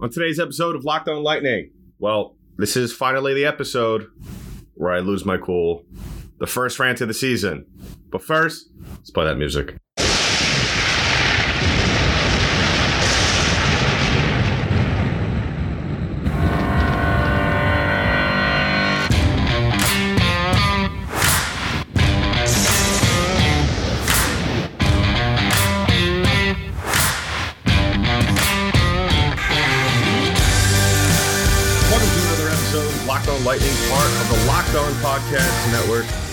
On today's episode of Locked On Lightning, well, this is finally the episode where I lose my cool. The first rant of the season. But first, let's play that music.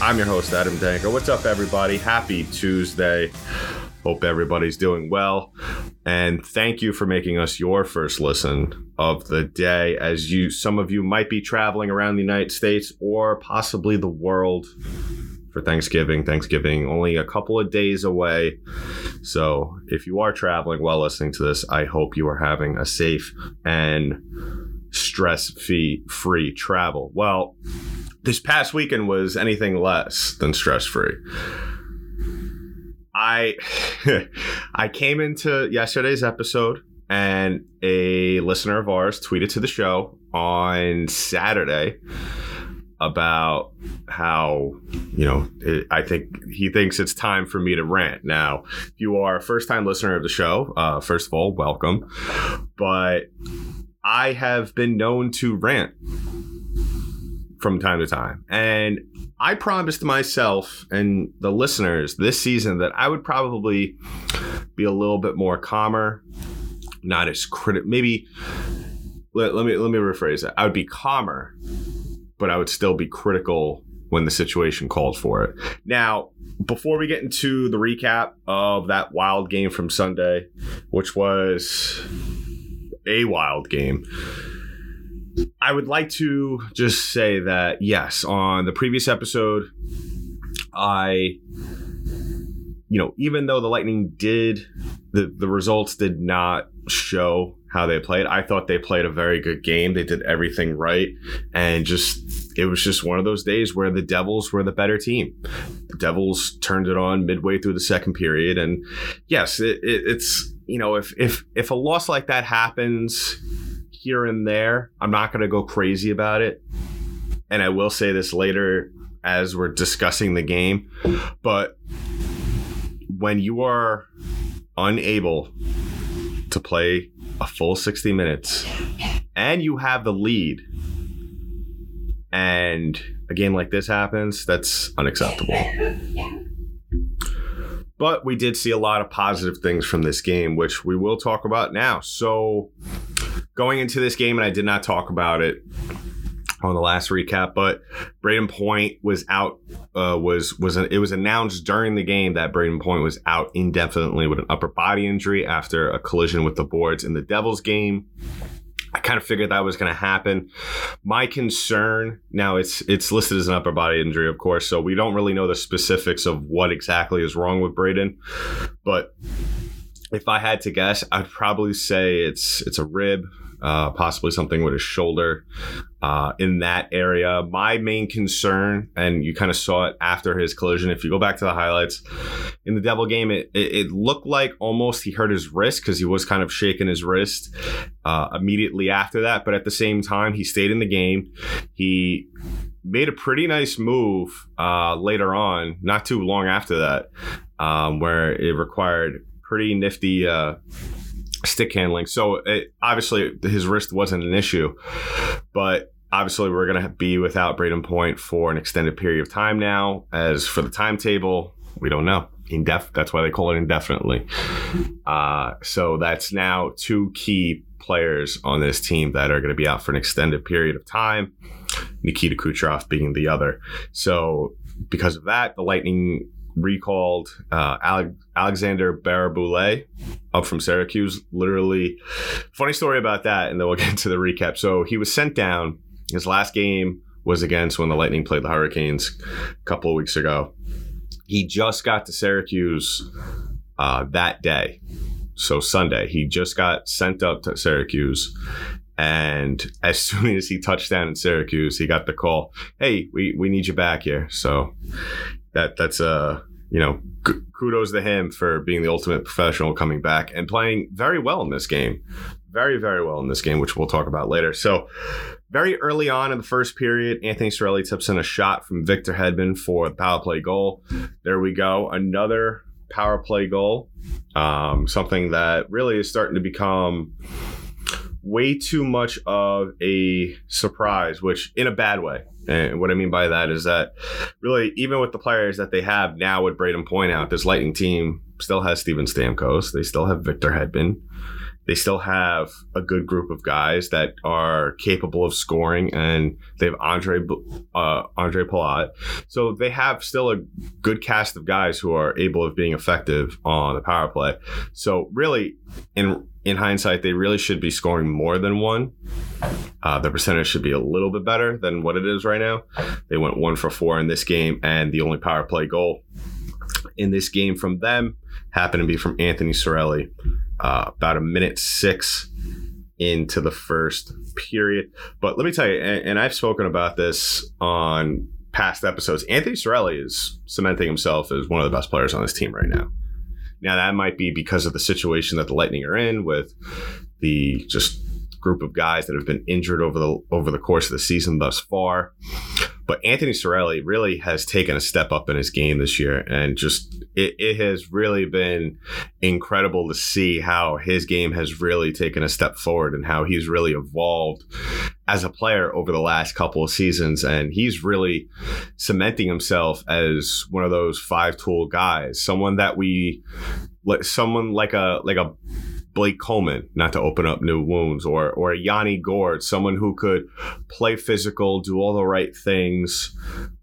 I'm your host, Adam Danker. What's up, everybody? Happy Tuesday. Hope everybody's doing well. And thank you for making us your first listen of the day, as you some of you might be traveling around the United States or possibly the world for Thanksgiving. Thanksgiving only a couple of days away. So if you are traveling while listening to this, I hope you are having a safe and stress fee free travel. Well, this past weekend was anything less than stress free. I I came into yesterday's episode and a listener of ours tweeted to the show on Saturday about how you know it, I think he thinks it's time for me to rant. Now, if you are a first time listener of the show, uh, first of all, welcome. But I have been known to rant from time to time. And I promised myself and the listeners this season that I would probably be a little bit more calmer, not as critical. Maybe let, let me let me rephrase that. I would be calmer, but I would still be critical when the situation called for it. Now, before we get into the recap of that wild game from Sunday, which was a wild game. I would like to just say that yes, on the previous episode, I, you know, even though the Lightning did, the, the results did not show how they played, I thought they played a very good game. They did everything right. And just, it was just one of those days where the Devils were the better team. The Devils turned it on midway through the second period. And yes, it, it, it's, you know, if if if a loss like that happens here and there, I'm not going to go crazy about it. And I will say this later as we're discussing the game, but when you are unable to play a full 60 minutes and you have the lead and a game like this happens, that's unacceptable. But we did see a lot of positive things from this game, which we will talk about now. So, going into this game, and I did not talk about it on the last recap, but Brayden Point was out. Uh, was was an, it was announced during the game that Brayden Point was out indefinitely with an upper body injury after a collision with the boards in the Devils game. I kind of figured that was going to happen. My concern now it's it's listed as an upper body injury, of course, so we don't really know the specifics of what exactly is wrong with Brayden. But if I had to guess, I'd probably say it's it's a rib, uh, possibly something with his shoulder uh, in that area. My main concern, and you kind of saw it after his collision. If you go back to the highlights in the Devil game, it, it, it looked like almost he hurt his wrist because he was kind of shaking his wrist uh, immediately after that. But at the same time, he stayed in the game. He made a pretty nice move uh, later on, not too long after that, um, where it required pretty nifty uh, stick handling. So it, obviously his wrist wasn't an issue, but obviously we're going to be without Brayden Point for an extended period of time now. As for the timetable, we don't know. Indef- that's why they call it indefinitely. Uh, so that's now two key players on this team that are going to be out for an extended period of time. Nikita Kucherov being the other. So because of that, the Lightning recalled uh, Ale- Alexander Barré-Boulet up from Syracuse. Literally, funny story about that, and then we'll get into the recap. So he was sent down. His last game was against when the Lightning played the Hurricanes a couple of weeks ago. He just got to Syracuse uh, that day. So Sunday, he just got sent up to Syracuse. And as soon as he touched down in Syracuse, he got the call, "Hey, we, we need you back here." So that that's a you know, kudos to him for being the ultimate professional coming back and playing very well in this game. Very, very well in this game, which we'll talk about later. So, very early on in the first period, Anthony Cirelli tips in a shot from Victor Hedman for the power play goal. There we go. Another power play goal. Um, something that really is starting to become way too much of a surprise, which in a bad way. And what I mean by that is that really, even with the players that they have now with Brayden Point out, this Lightning team still has Steven Stamkos. They still have Victor Hedman they still have a good group of guys that are capable of scoring, and they have Andre uh, Andre Palat. So they have still a good cast of guys who are able of being effective on the power play. So really, in in hindsight, they really should be scoring more than one. Uh, the percentage should be a little bit better than what it is right now. They went one for four in this game, and the only power play goal in this game from them happened to be from Anthony Cirelli uh, about a minute six into the first period. But let me tell you, and, and I've spoken about this on past episodes. Anthony Cirelli is cementing himself as one of the best players on this team right now. Now that might be because of the situation that the Lightning are in with the just group of guys that have been injured over the over the course of the season thus far. But Anthony Cirelli really has taken a step up in his game this year, and just it, it has really been incredible to see how his game has really taken a step forward and how he's really evolved as a player over the last couple of seasons. And he's really cementing himself as one of those five tool guys, someone that we, like someone like a like a Blake Coleman, not to open up new wounds, or or Yanni Gourde, someone who could play physical, do all the right things,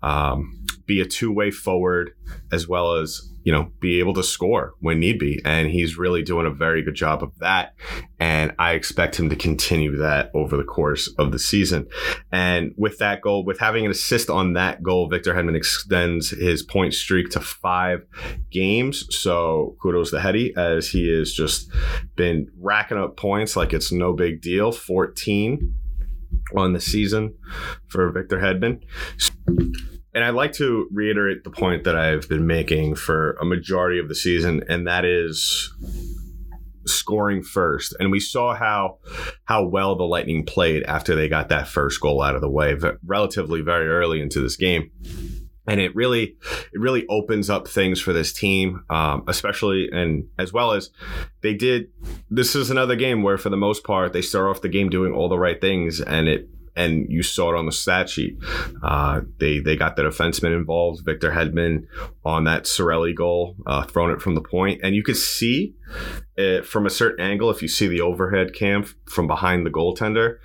um, be a two way forward, as well as you know, be able to score when need be. And he's really doing a very good job of that. And I expect him to continue that over the course of the season. And with that goal, with having an assist on that goal, Victor Hedman extends his point streak to five games. So kudos to Hetty as he has just been racking up points like it's no big deal. 14 on the season for Victor Hedman and I'd like to reiterate the point that I've been making for a majority of the season, and that is scoring first. And we saw how how well the Lightning played after they got that first goal out of the way, relatively very early into this game. And it really, it really opens up things for this team, um, especially and as well as they did. This is another game where, for the most part, they start off the game doing all the right things, and it and you saw it on the stat sheet. Uh, they they got the defenseman involved, Victor Hedman, on that Cirelli goal, uh, thrown it from the point, and you could see it from a certain angle. If you see the overhead cam from behind the goaltender,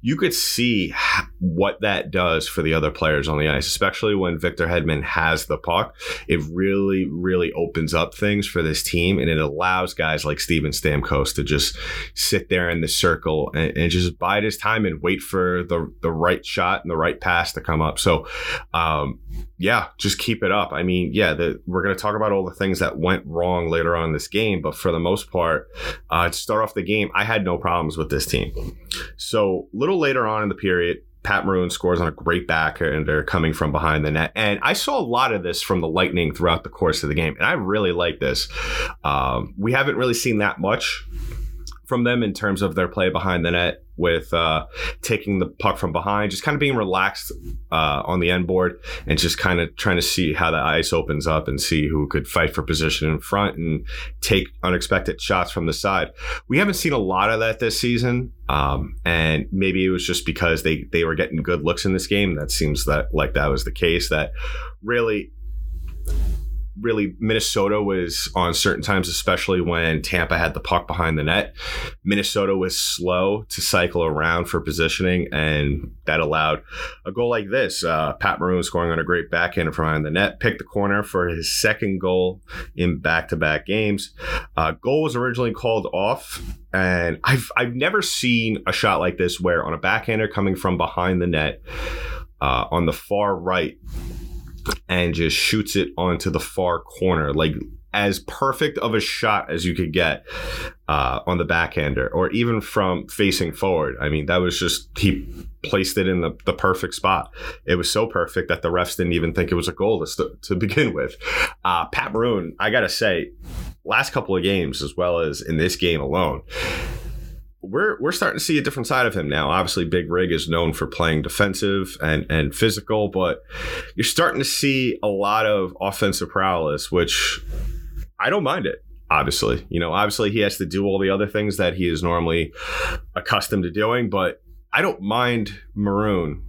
you could see what that does for the other players on the ice, especially when Victor Hedman has the puck. It really, really opens up things for this team, and it allows guys like Steven Stamkos to just sit there in the circle and, and just bide his time and wait for the the right shot and the right pass to come up. So, um, yeah, just keep it up. I mean, yeah, the, we're going to talk about all the things that went wrong later on in this game, but for the most part, uh, to start off the game, I had no problems with this team. So, a little later on in the period, Pat Maroon scores on a great backhander coming from behind the net. And I saw a lot of this from the Lightning throughout the course of the game. And I really like this. Um, we haven't really seen that much from them in terms of their play behind the net with uh, taking the puck from behind, just kind of being relaxed uh, on the end board and just kind of trying to see how the ice opens up and see who could fight for position in front and take unexpected shots from the side. We haven't seen a lot of that this season. Um, and maybe it was just because they, they were getting good looks in this game. That seems that like that was the case that really really Minnesota was on certain times, especially when Tampa had the puck behind the net. Minnesota was slow to cycle around for positioning, and that allowed a goal like this. Uh, Pat Maroon scoring on a great backhand from behind the net, picked the corner for his second goal in back-to-back games. Uh, goal was originally called off, and I've I've never seen a shot like this where on a backhander coming from behind the net. Uh, on the far right, and just shoots it onto the far corner. Like as perfect of a shot as you could get uh, on the backhander or even from facing forward. I mean, that was just, he placed it in the, the perfect spot. It was so perfect that the refs didn't even think it was a goal to, to begin with. Uh, Pat Maroon, I got to say, last couple of games, as well as in this game alone, we're we're starting to see a different side of him now. Obviously, Big Rig is known for playing defensive and and physical, but you're starting to see a lot of offensive prowess, which I don't mind it. Obviously, you know, obviously he has to do all the other things that he is normally accustomed to doing, but I don't mind Maroon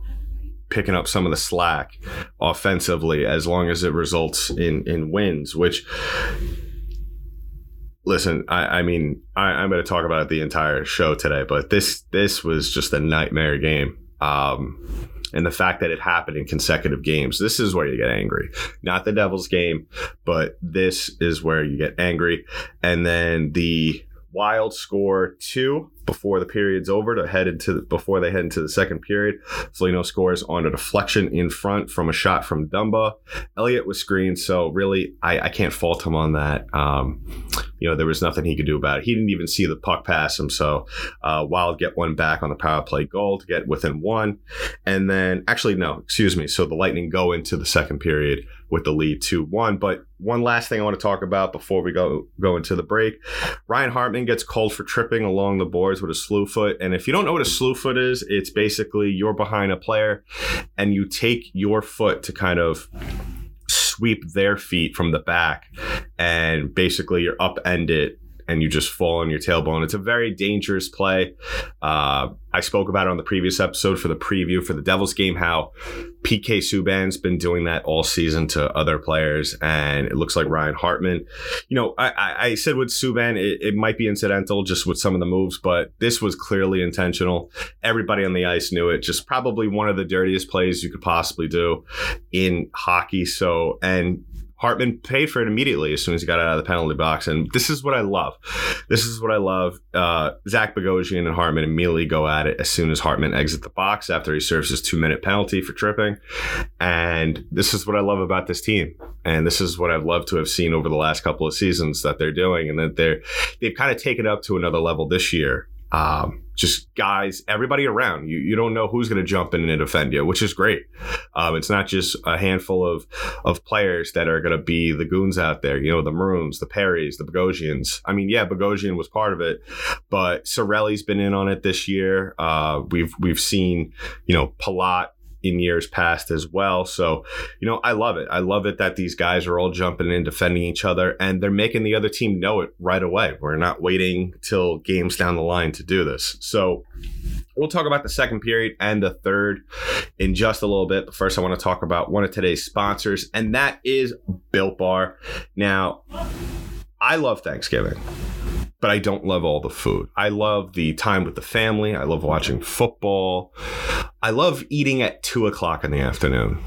picking up some of the slack offensively as long as it results in in wins, which listen, I, I mean, I, am going to talk about the entire show today, but this this was just a nightmare game. Um, and the fact that it happened in consecutive games, this is where you get angry. Not the Devils game, but this is where you get angry. And then the Wild score two before the period's over to head into the, before they head into the second period. Foligno scores on a deflection in front from a shot from Dumba. Elliott was screened, so really I, I can't fault him on that. Um, you know there was nothing he could do about it. He didn't even see the puck pass him, so uh, Wild get one back on the power play goal to get within one, and then actually no, excuse me. So the Lightning go into the second period with the lead 2-1. But one last thing I want to talk about before we go go into the break. Ryan Hartman gets called for tripping along the boards with a slew foot. And if you don't know what a slew foot is, it's basically you're behind a player and you take your foot to kind of sweep their feet from the back and basically you're upended and you just fall on your tailbone. It's a very dangerous play. Uh, I spoke about it on the previous episode for the preview for the Devils game how PK Subban's been doing that all season to other players, and it looks like Ryan Hartman. You know, I, I said with Subban, it, it might be incidental just with some of the moves, but this was clearly intentional. Everybody on the ice knew it. Just probably one of the dirtiest plays you could possibly do in hockey. So, and Hartman paid for it immediately as soon as he got out of the penalty box. And this is what I love. This is what I love. Uh, Zach Bogosian and Hartman immediately go at it as soon as Hartman exits the box after he serves his two minute penalty for tripping. And this is what I love about this team. And this is what I've loved to have seen over the last couple of seasons that they're doing. And that they're, they've kind of taken up to another level this year um, just guys, everybody around. You you don't know who's going to jump in and defend you, which is great. Um, it's not just a handful of of players that are going to be the goons out there. You know, the Maroons, the Perrys, the Bogosians. I mean, yeah, Bogosian was part of it, but Cirelli's been in on it this year. Uh, we've we've seen you know Palat in years past as well. So, you know, I love it. I love it that these guys are all jumping in, defending each other, and they're making the other team know it right away. We're not waiting till games down the line to do this. So, We'll talk about the second period and the third in just a little bit. But first, I want to talk about one of today's sponsors, and that is Built Bar. Now, I love Thanksgiving but I don't love all the food. I love the time with the family. I love watching football. I love eating at two o'clock in the afternoon.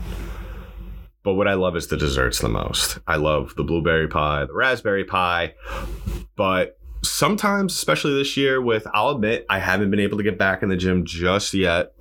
But what I love is the desserts the most. I love the blueberry pie, the raspberry pie, but sometimes, especially this year, with I'll admit I haven't been able to get back in the gym just yet.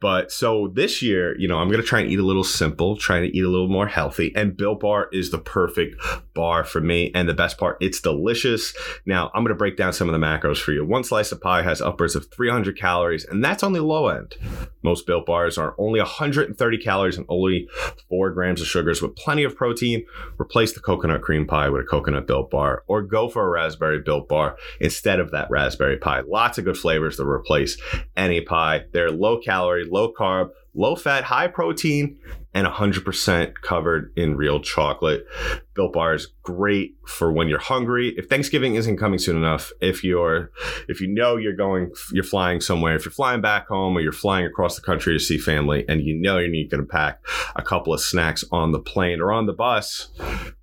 But so this year, you know, I'm going to try and eat a little simple, trying to eat a little more healthy. And Built Bar is the perfect bar for me. And the best part, it's delicious. Now, I'm going to break down some of the macros for you. One slice of pie has upwards of 300 calories, and that's on the low end. Most Built Bars are only 130 calories and only four grams of sugars with plenty of protein. Replace the coconut cream pie with a coconut Built Bar or go for a raspberry Built Bar instead of that raspberry pie. Lots of good flavors to replace any pie. They're low calorie, low carb, low fat, high protein, and 100% covered in real chocolate. Built Bar is great for when you're hungry. If Thanksgiving isn't coming soon enough, if you're if you know you're going you're flying somewhere, if you're flying back home or you're flying across the country to see family and you know you're going to pack a couple of snacks on the plane or on the bus,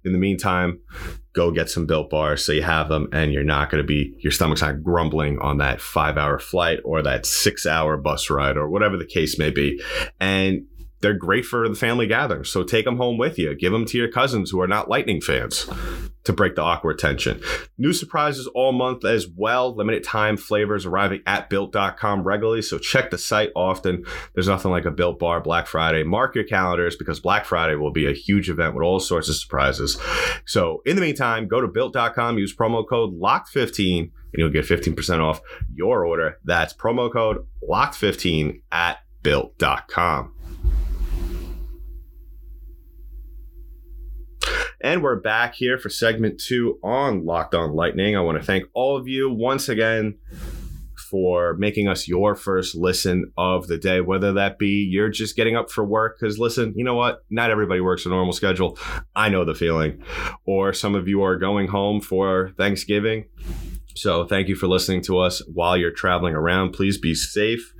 in the meantime, go get some built bars so you have them and you're not going to be your stomach's not grumbling on that five hour flight or that six hour bus ride or whatever the case may be. And they're great for the family gathering so take them home with you. Give them to your cousins who are not lightning fans to break the awkward tension. New surprises all month as well. Limited time flavors arriving at built.com regularly. So check the site often. There's nothing like a built bar Black Friday. Mark your calendars because Black Friday will be a huge event with all sorts of surprises. So in the meantime, go to built.com, use promo code LOCKED15 and you'll get 15% off your order. That's promo code LOCKED15 at built.com. And we're back here for segment two on Locked On Lightning. I want to thank all of you once again for making us your first listen of the day, whether that be you're just getting up for work. Because listen, you know what? Not everybody works a normal schedule. I know the feeling. Or some of you are going home for Thanksgiving. So thank you for listening to us while you're traveling around. Please be safe.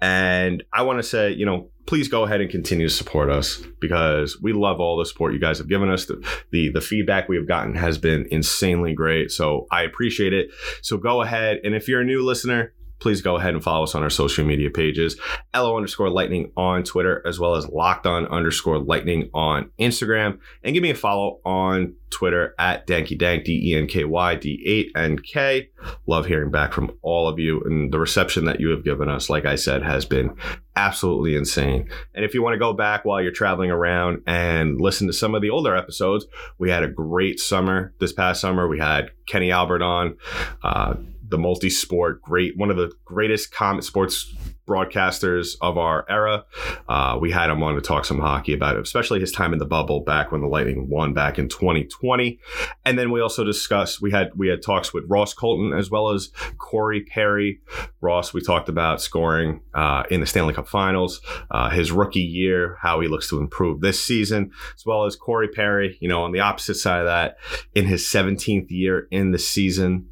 And I want to say, you know, please go ahead and continue to support us because we love all the support you guys have given us. The, the, the feedback we have gotten has been insanely great. So I appreciate it. So go ahead. And if you're a new listener, please go ahead and follow us on our social media pages LO underscore lightning on Twitter, as well as locked on underscore lightning on Instagram. And give me a follow on Twitter at Danky Dank, D E N K Y D 8 N K. Love hearing back from all of you. And the reception that you have given us, like I said, has been absolutely insane. And if you want to go back while you're traveling around and listen to some of the older episodes, we had a great summer this past summer. We had Kenny Albert on. Uh, the multi-sport great one of the greatest common sports broadcasters of our era. Uh, we had him on to talk some hockey about it, especially his time in the bubble back when the Lightning won back in 2020. And then we also discussed we had we had talks with Ross Colton as well as Corey Perry. Ross, we talked about scoring uh, in the Stanley Cup Finals, uh, his rookie year, how he looks to improve this season, as well as Corey Perry. You know, on the opposite side of that, in his 17th year in the season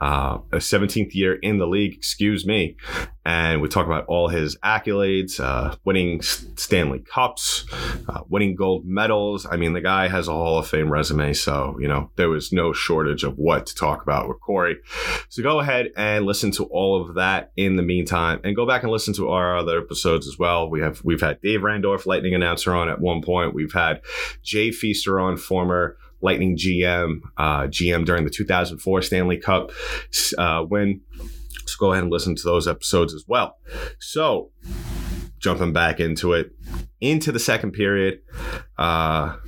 uh, a 17th year in the league, excuse me. And we talk about all his accolades, uh, winning Stanley Cups, uh, winning gold medals. I mean, the guy has a Hall of Fame resume. So, you know, there was no shortage of what to talk about with Corey. So go ahead and listen to all of that in the meantime and go back and listen to our other episodes as well. We have, we've had Dave Randorf, Lightning announcer on at one point. We've had Jay Feaster on, former Lightning GM, uh, GM during the 2004 Stanley Cup uh, win. So go ahead and listen to those episodes as well. So jumping back into it, into the second period, uh, a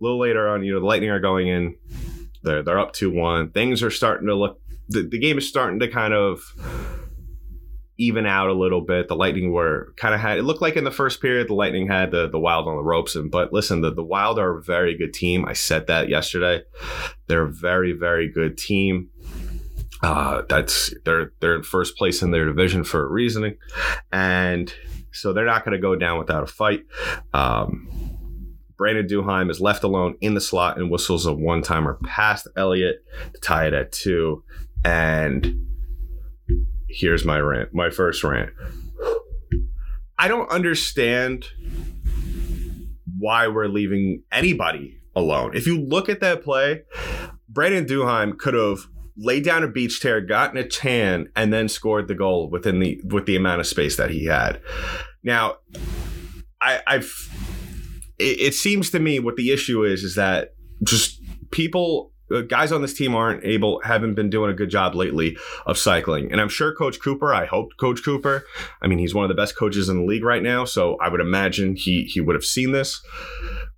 little later on, you know, the Lightning are going in. They're they're up two one. Things are starting to look. The, the game is starting to kind of even out a little bit. The Lightning were kind of had it looked like in the first period the Lightning had the the Wild on the ropes. And but listen, the the Wild are a very good team. I said that yesterday. They're a very very good team. Uh, that's they're they're in first place in their division for a reasoning, and so they're not going to go down without a fight. Um, Brandon Duhaime is left alone in the slot and whistles a one timer past Elliott to tie it at two, and here's my rant, my first rant. I don't understand why we're leaving anybody alone. If you look at that play, Brandon Duhaime could have laid down a beach chair, gotten a tan, and then scored the goal within the with the amount of space that he had. Now, I, I've it, it seems to me what the issue is is that just people guys on this team aren't able, haven't been doing a good job lately of cycling. And I'm sure Coach Cooper, I hope Coach Cooper, I mean, he's one of the best coaches in the league right now. So I would imagine he, he would have seen this.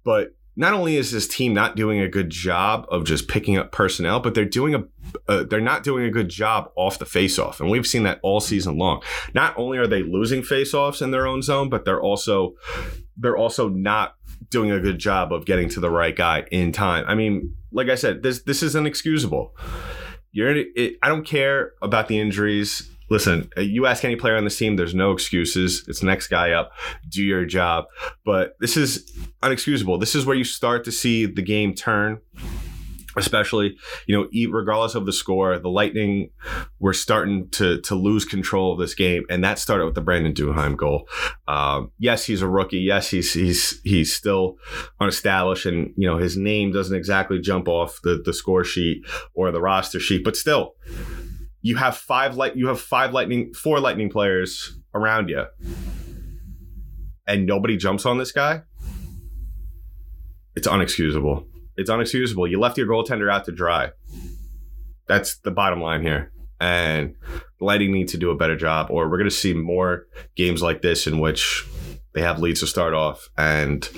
But not only is this team not doing a good job of just picking up personnel, but they're doing a uh, they're not doing a good job off the faceoff, and we've seen that all season long. Not only are they losing faceoffs in their own zone, but they're also they're also not doing a good job of getting to the right guy in time. I mean, like I said, this this is inexcusable. You're it, I don't care about the injuries. Listen, uh, you ask any player on this team, there's no excuses. It's next guy up, do your job. But this is unexcusable. This is where you start to see the game turn especially you know regardless of the score the lightning were starting to to lose control of this game and that started with the brandon duhaime goal. Um, yes he's a rookie. Yes he's he's he's still unestablished and you know his name doesn't exactly jump off the the score sheet or the roster sheet but still you have five light you have five lightning four lightning players around you and nobody jumps on this guy it's unexcusable It's unexcusable. You left your goaltender out to dry. That's the bottom line here. And the Lightning need to do a better job, or we're going to see more games like this in which they have leads to start off and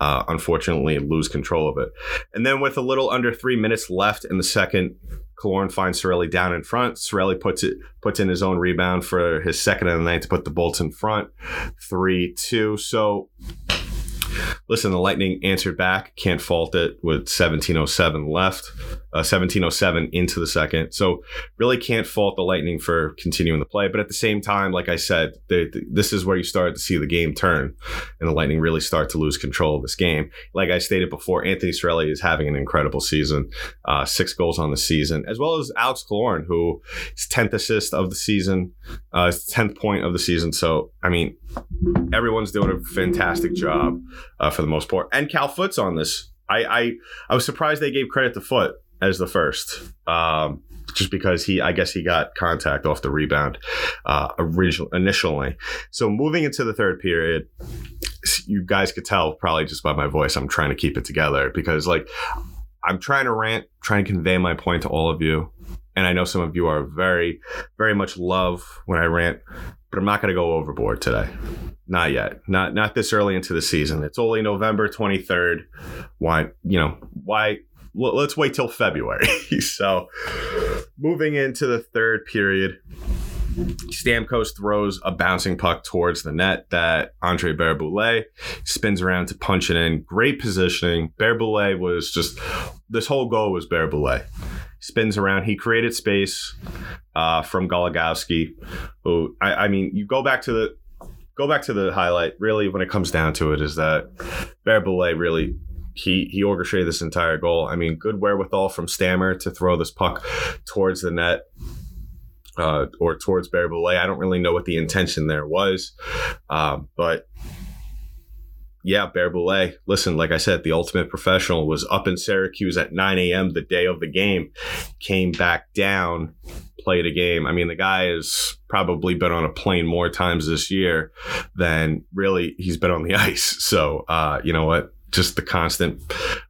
uh, unfortunately lose control of it. And then with a little under three minutes left in the second, Killorn finds Cirelli down in front. Cirelli puts it puts in his own rebound for his second of the night to put the Bolts in front, three two. So Listen, the Lightning answered back. Can't fault it with 1707 left, uh, 1707 into the second. So really can't fault the Lightning for continuing the play. But at the same time, like I said, this is where you start to see the game turn and the Lightning really start to lose control of this game. Like I stated before, Anthony Cirelli is having an incredible season, uh, six goals on the season, as well as Alex Killorn, who is 10th assist of the season, uh, 10th point of the season. So, I mean, everyone's doing a fantastic job uh, for the most part. And Cal Foote's on this. I, I I was surprised they gave credit to Foot as the first. Um, just because he, I guess he got contact off the rebound uh, original, initially. So moving into the third period, you guys could tell probably just by my voice, I'm trying to keep it together because like I'm trying to rant, trying to convey my point to all of you. And I know some of you are very, very much love when I rant, but I'm not going to go overboard today. Not yet. Not not this early into the season. It's only November 23rd. Why, you know, why let's wait till February. so, moving into the third period, Stamkos throws a bouncing puck towards the net that Andre Barré-Boulet spins around to punch it in. Great positioning. Barré-Boulet was just this whole goal was Barré-Boulet spins around. He created space uh, from Goligoski, who I, I, mean, you go back to the go back to the highlight. Really, when it comes down to it, is that Barré-Boulet really he he orchestrated this entire goal. I mean, good wherewithal from Stammer to throw this puck towards the net. Uh, or towards Barré-Boulet. I don't really know what the intention there was, uh, but yeah, Barré-Boulet. Listen, like I said, the ultimate professional was up in Syracuse at 9 a.m. the day of the game, came back down, played a game. I mean, the guy has probably been on a plane more times this year than really he's been on the ice. So, uh, you know what? Just the constant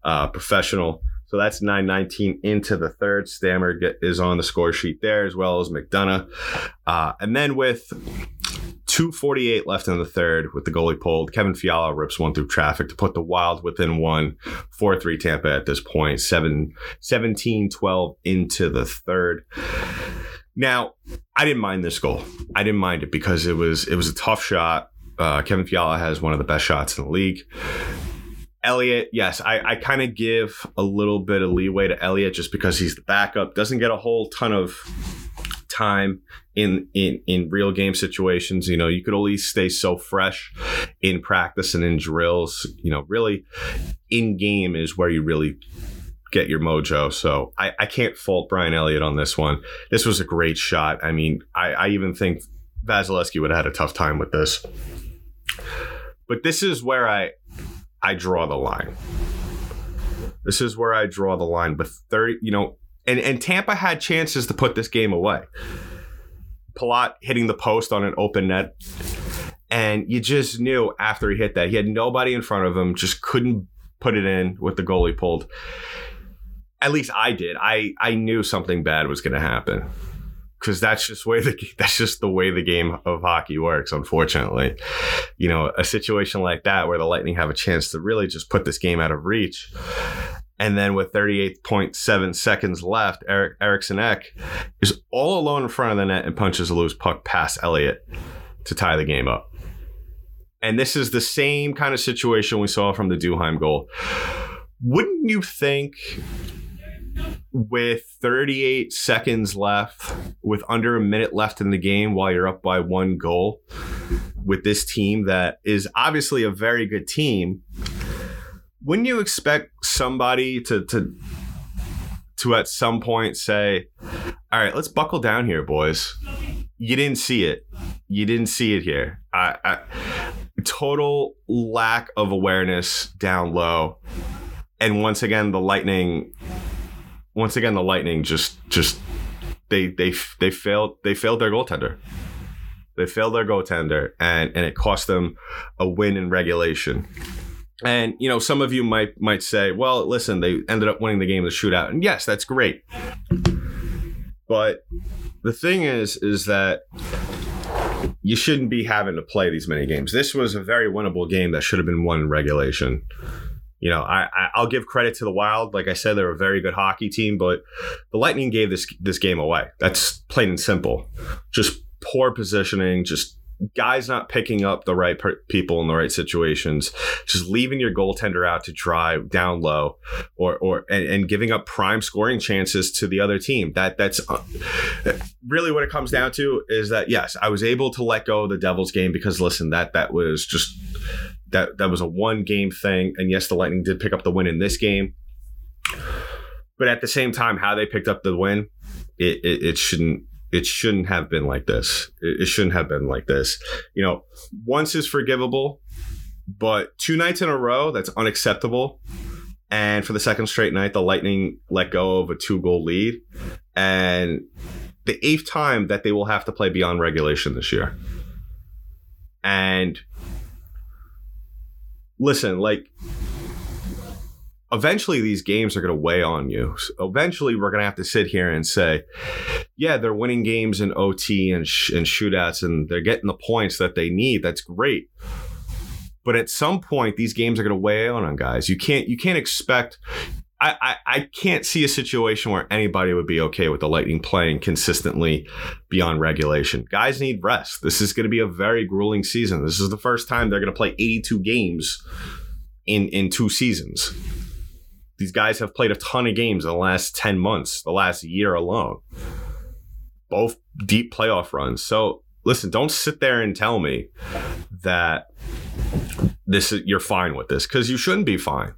uh, professional. So that's 919 into the third. Stammer get, is on the score sheet there, as well as McDonagh. Uh, and then with 248 left in the third with the goalie pulled. Kevin Fiala rips one through traffic to put the Wild within one, 4 3 Tampa at this point, 7 17 12 into the third. Now, I didn't mind this goal. I didn't mind it because it was it was a tough shot. Uh, Kevin Fiala has one of the best shots in the league. Elliott, yes, I, I kind of give a little bit of leeway to Elliott just because he's the backup. Doesn't get a whole ton of time in in in real game situations. You know, you could only stay so fresh in practice and in drills. You know, really in game is where you really get your mojo. So I, I can't fault Brian Elliott on this one. This was a great shot. I mean, I, I even think Vasilevskiy would have had a tough time with this. But this is where I I draw the line. This is where I draw the line. But 30, you know, and, and Tampa had chances to put this game away. Palat hitting the post on an open net. And you just knew after he hit that, he had nobody in front of him, just couldn't put it in with the goalie pulled. At least I did. I, I knew something bad was going to happen because that's just way the that's just the way the game of hockey works. Unfortunately, you know, a situation like that where the Lightning have a chance to really just put this game out of reach, and then with 38.7 seconds left, Eric Eriksson Ek is all alone in front of the net and punches a loose puck past Elliott to tie the game up. And this is the same kind of situation we saw from the Duhaime goal. Wouldn't you think with 38 seconds left, with under a minute left in the game while you're up by one goal, with this team that is obviously a very good team, wouldn't you expect somebody to to to at some point say, "All right, let's buckle down here, boys." You didn't see it. You didn't see it here. I, I, total lack of awareness down low, and once again, the lightning. Once again, the lightning just just they they they failed they failed their goaltender. They failed their goaltender, and and it cost them a win in regulation And you know, some of you might might say, "Well, listen, they ended up winning the game of the shootout." And yes, that's great. But the thing is, is that you shouldn't be having to play these many games. This was a very winnable game that should have been won in regulation. You know, I, I will give credit to the Wild. Like I said, they're a very good hockey team, but the Lightning gave this this game away. That's plain and simple. Just poor positioning, just guys not picking up the right per- people in the right situations, just leaving your goaltender out to dry down low, or or and, and giving up prime scoring chances to the other team. That that's uh, really what it comes down to. Is that yes, I was able to let go of the Devils game because listen, that that was just that that was a one game thing, and yes, the Lightning did pick up the win in this game. But at the same time, how they picked up the win, it, it, it shouldn't it shouldn't have been like this. It, shouldn't have been like this. You know, once is forgivable, but two nights in a row, that's unacceptable. And for the second straight night, the Lightning let go of a two goal lead. And the eighth time that they will have to play beyond regulation this year. And listen, like, eventually these games are going to weigh on you. So eventually, we're going to have to sit here and say, yeah, they're winning games in OT and, sh- and shootouts and they're getting the points that they need. That's great. But at some point, these games are going to weigh on on guys. You can't you can't expect. I, I, I can't see a situation where anybody would be okay with the Lightning playing consistently beyond regulation. Guys need rest. This is going to be a very grueling season. This is the first time they're going to play 82 games in in two seasons. These guys have played a ton of games in the last 10 months, the last year alone. Both deep playoff runs. So listen, don't sit there and tell me that this is you're fine with this because you shouldn't be fine.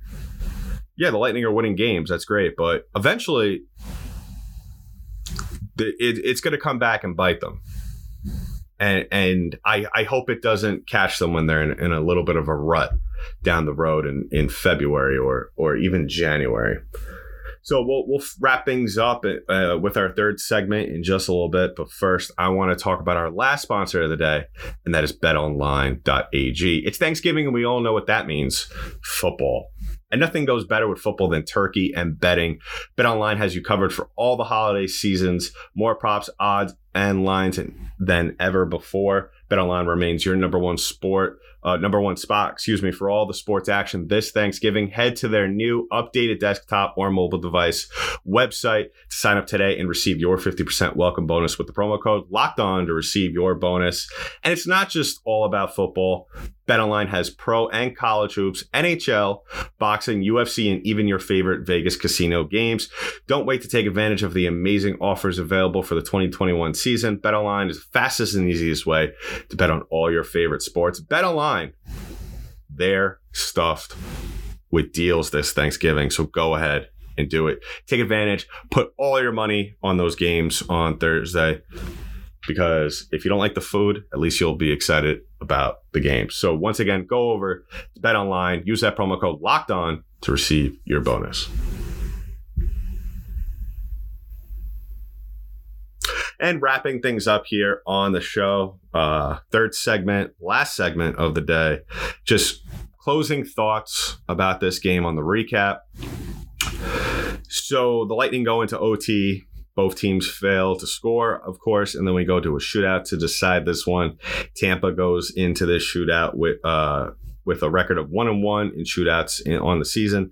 Yeah, the Lightning are winning games. That's great, but eventually, it, it's going to come back and bite them. And and I I hope it doesn't catch them when they're in, in a little bit of a rut down the road in, in February or or even January. So we'll we'll wrap things up uh, with our third segment in just a little bit. But first, I want to talk about our last sponsor of the day, and that is BetOnline.ag. It's Thanksgiving, and we all know what that means: football. And nothing goes better with football than turkey and betting. BetOnline has you covered for all the holiday seasons. More props, odds, and lines than ever before. BetOnline remains your number one sport uh, number one spot, excuse me, for all the sports action this Thanksgiving. Head to their new updated desktop or mobile device website to sign up today and receive your 50% welcome bonus with the promo code locked on to receive your bonus. And it's not just all about football. BetOnline has pro and college hoops, NHL, boxing, UFC, and even your favorite Vegas casino games. Don't wait to take advantage of the amazing offers available for the 2021 season. BetOnline is the fastest and easiest way to bet on all your favorite sports. BetOnline, they're stuffed with deals this Thanksgiving, so go ahead and do it. Take advantage. Put all your money on those games on Thursday because if you don't like the food, at least you'll be excited about the game. So once again, go over to Bet Online, use that promo code Locked On to receive your bonus. And wrapping things up here on the show, uh, third segment, last segment of the day, just closing thoughts about this game on the recap. So the Lightning go into OT both teams fail to score, of course, and then we go to a shootout to decide this one. Tampa goes into this shootout with uh, with a record of one and one in shootouts in, on the season.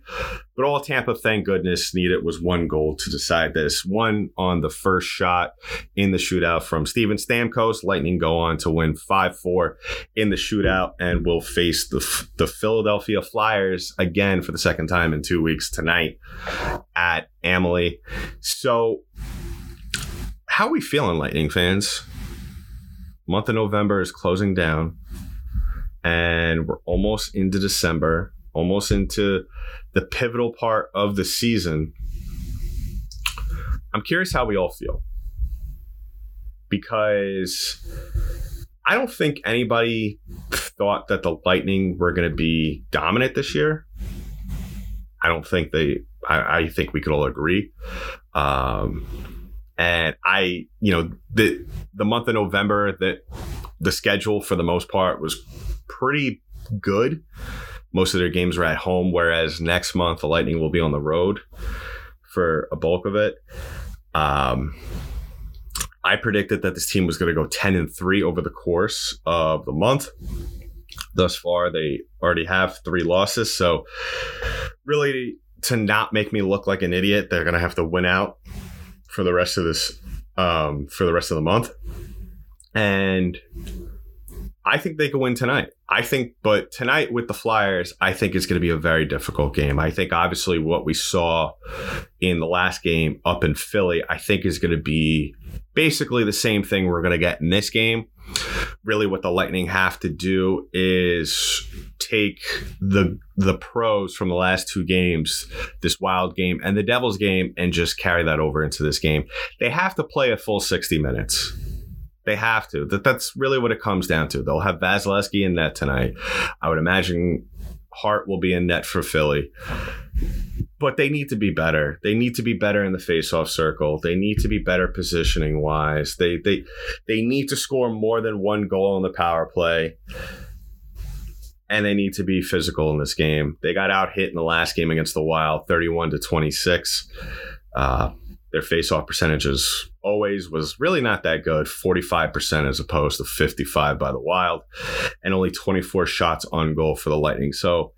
But all Tampa, thank goodness, needed was one goal to decide this. One on the first shot in the shootout from Steven Stamkos. Lightning go on to win 5 4 in the shootout and will face the, the Philadelphia Flyers again for the second time in two weeks tonight at Amalie. So how are we feeling, Lightning fans? Month of November is closing down, and we're almost into December, almost into the pivotal part of the season. I'm curious how we all feel because I don't think anybody thought that the Lightning were going to be dominant this year. I don't think they. I, I think we could all agree. Um, and I, you know, the the month of November that the schedule for the most part was pretty good. most of their games are at home, whereas next month the Lightning will be on the road for a bulk of it. Um, I predicted that this team was going to go 10 and 3 over the course of the month. Thus far, they already have three losses. So, really, to not make me look like an idiot, they're going to have to win out for the rest of this, um, for the rest of the month. And I think they can win tonight. I think, but tonight with the Flyers, I think it's going to be a very difficult game. I think obviously what we saw in the last game up in Philly, I think is going to be basically the same thing we're going to get in this game. Really, what the Lightning have to do is take the the pros from the last two games, this Wild game and the Devils game, and just carry that over into this game. They have to play a full sixty minutes. They have to. That that's really what it comes down to. They'll have Vasilevskiy in net tonight. I would imagine Hart will be in net for Philly. But they need to be better. They need to be better in the faceoff circle. They need to be better positioning wise. They they they need to score more than one goal on the power play. And they need to be physical in this game. They got out hit in the last game against the Wild, 31 to 26. Uh, their faceoff percentages always was really not that good 45% as opposed to 55 by the wild and only 24 shots on goal for the lightning. So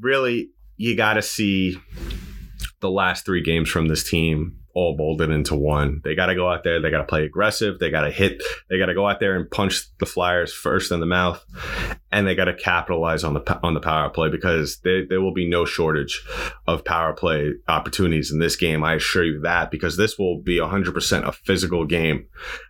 really you got to see the last three games from this team all bolded into one. They got to go out there. They got to play aggressive. They got to hit. They got to go out there and punch the Flyers first in the mouth, and they got to capitalize on the on the power play because there there will be no shortage of power play opportunities in this game. I assure you that because this will be 100% a physical game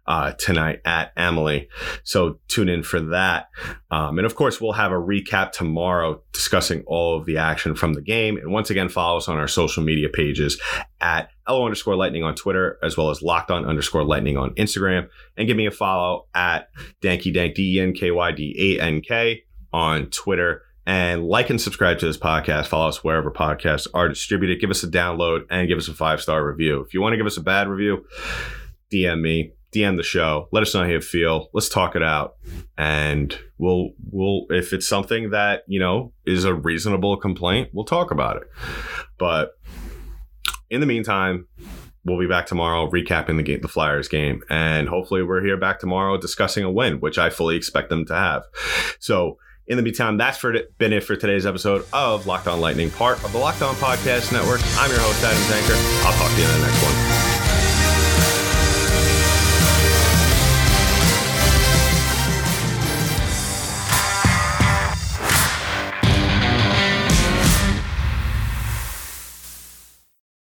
uh, tonight at Amalie. So tune in for that, um, and of course we'll have a recap tomorrow discussing all of the action from the game. And once again, follow us on our social media pages at LO underscore lightning on Twitter, as well as locked on underscore lightning on Instagram. And give me a follow at Danky Dank, D E N K Y D A N K on Twitter. And like and subscribe to this podcast. Follow us wherever podcasts are distributed. Give us a download and give us a five star review. If you want to give us a bad review, DM me, DM the show. Let us know how you feel. Let's talk it out, and we'll we'll if it's something that you know is a reasonable complaint, we'll talk about it. But in the meantime, we'll be back tomorrow recapping the game, the Flyers game, and hopefully we're here back tomorrow discussing a win, which I fully expect them to have. So. In the meantime, that's for been it for today's episode of Locked On Lightning, part of the Locked On Podcast Network. I'm your host, Adam Zanker. I'll talk to you in the next one.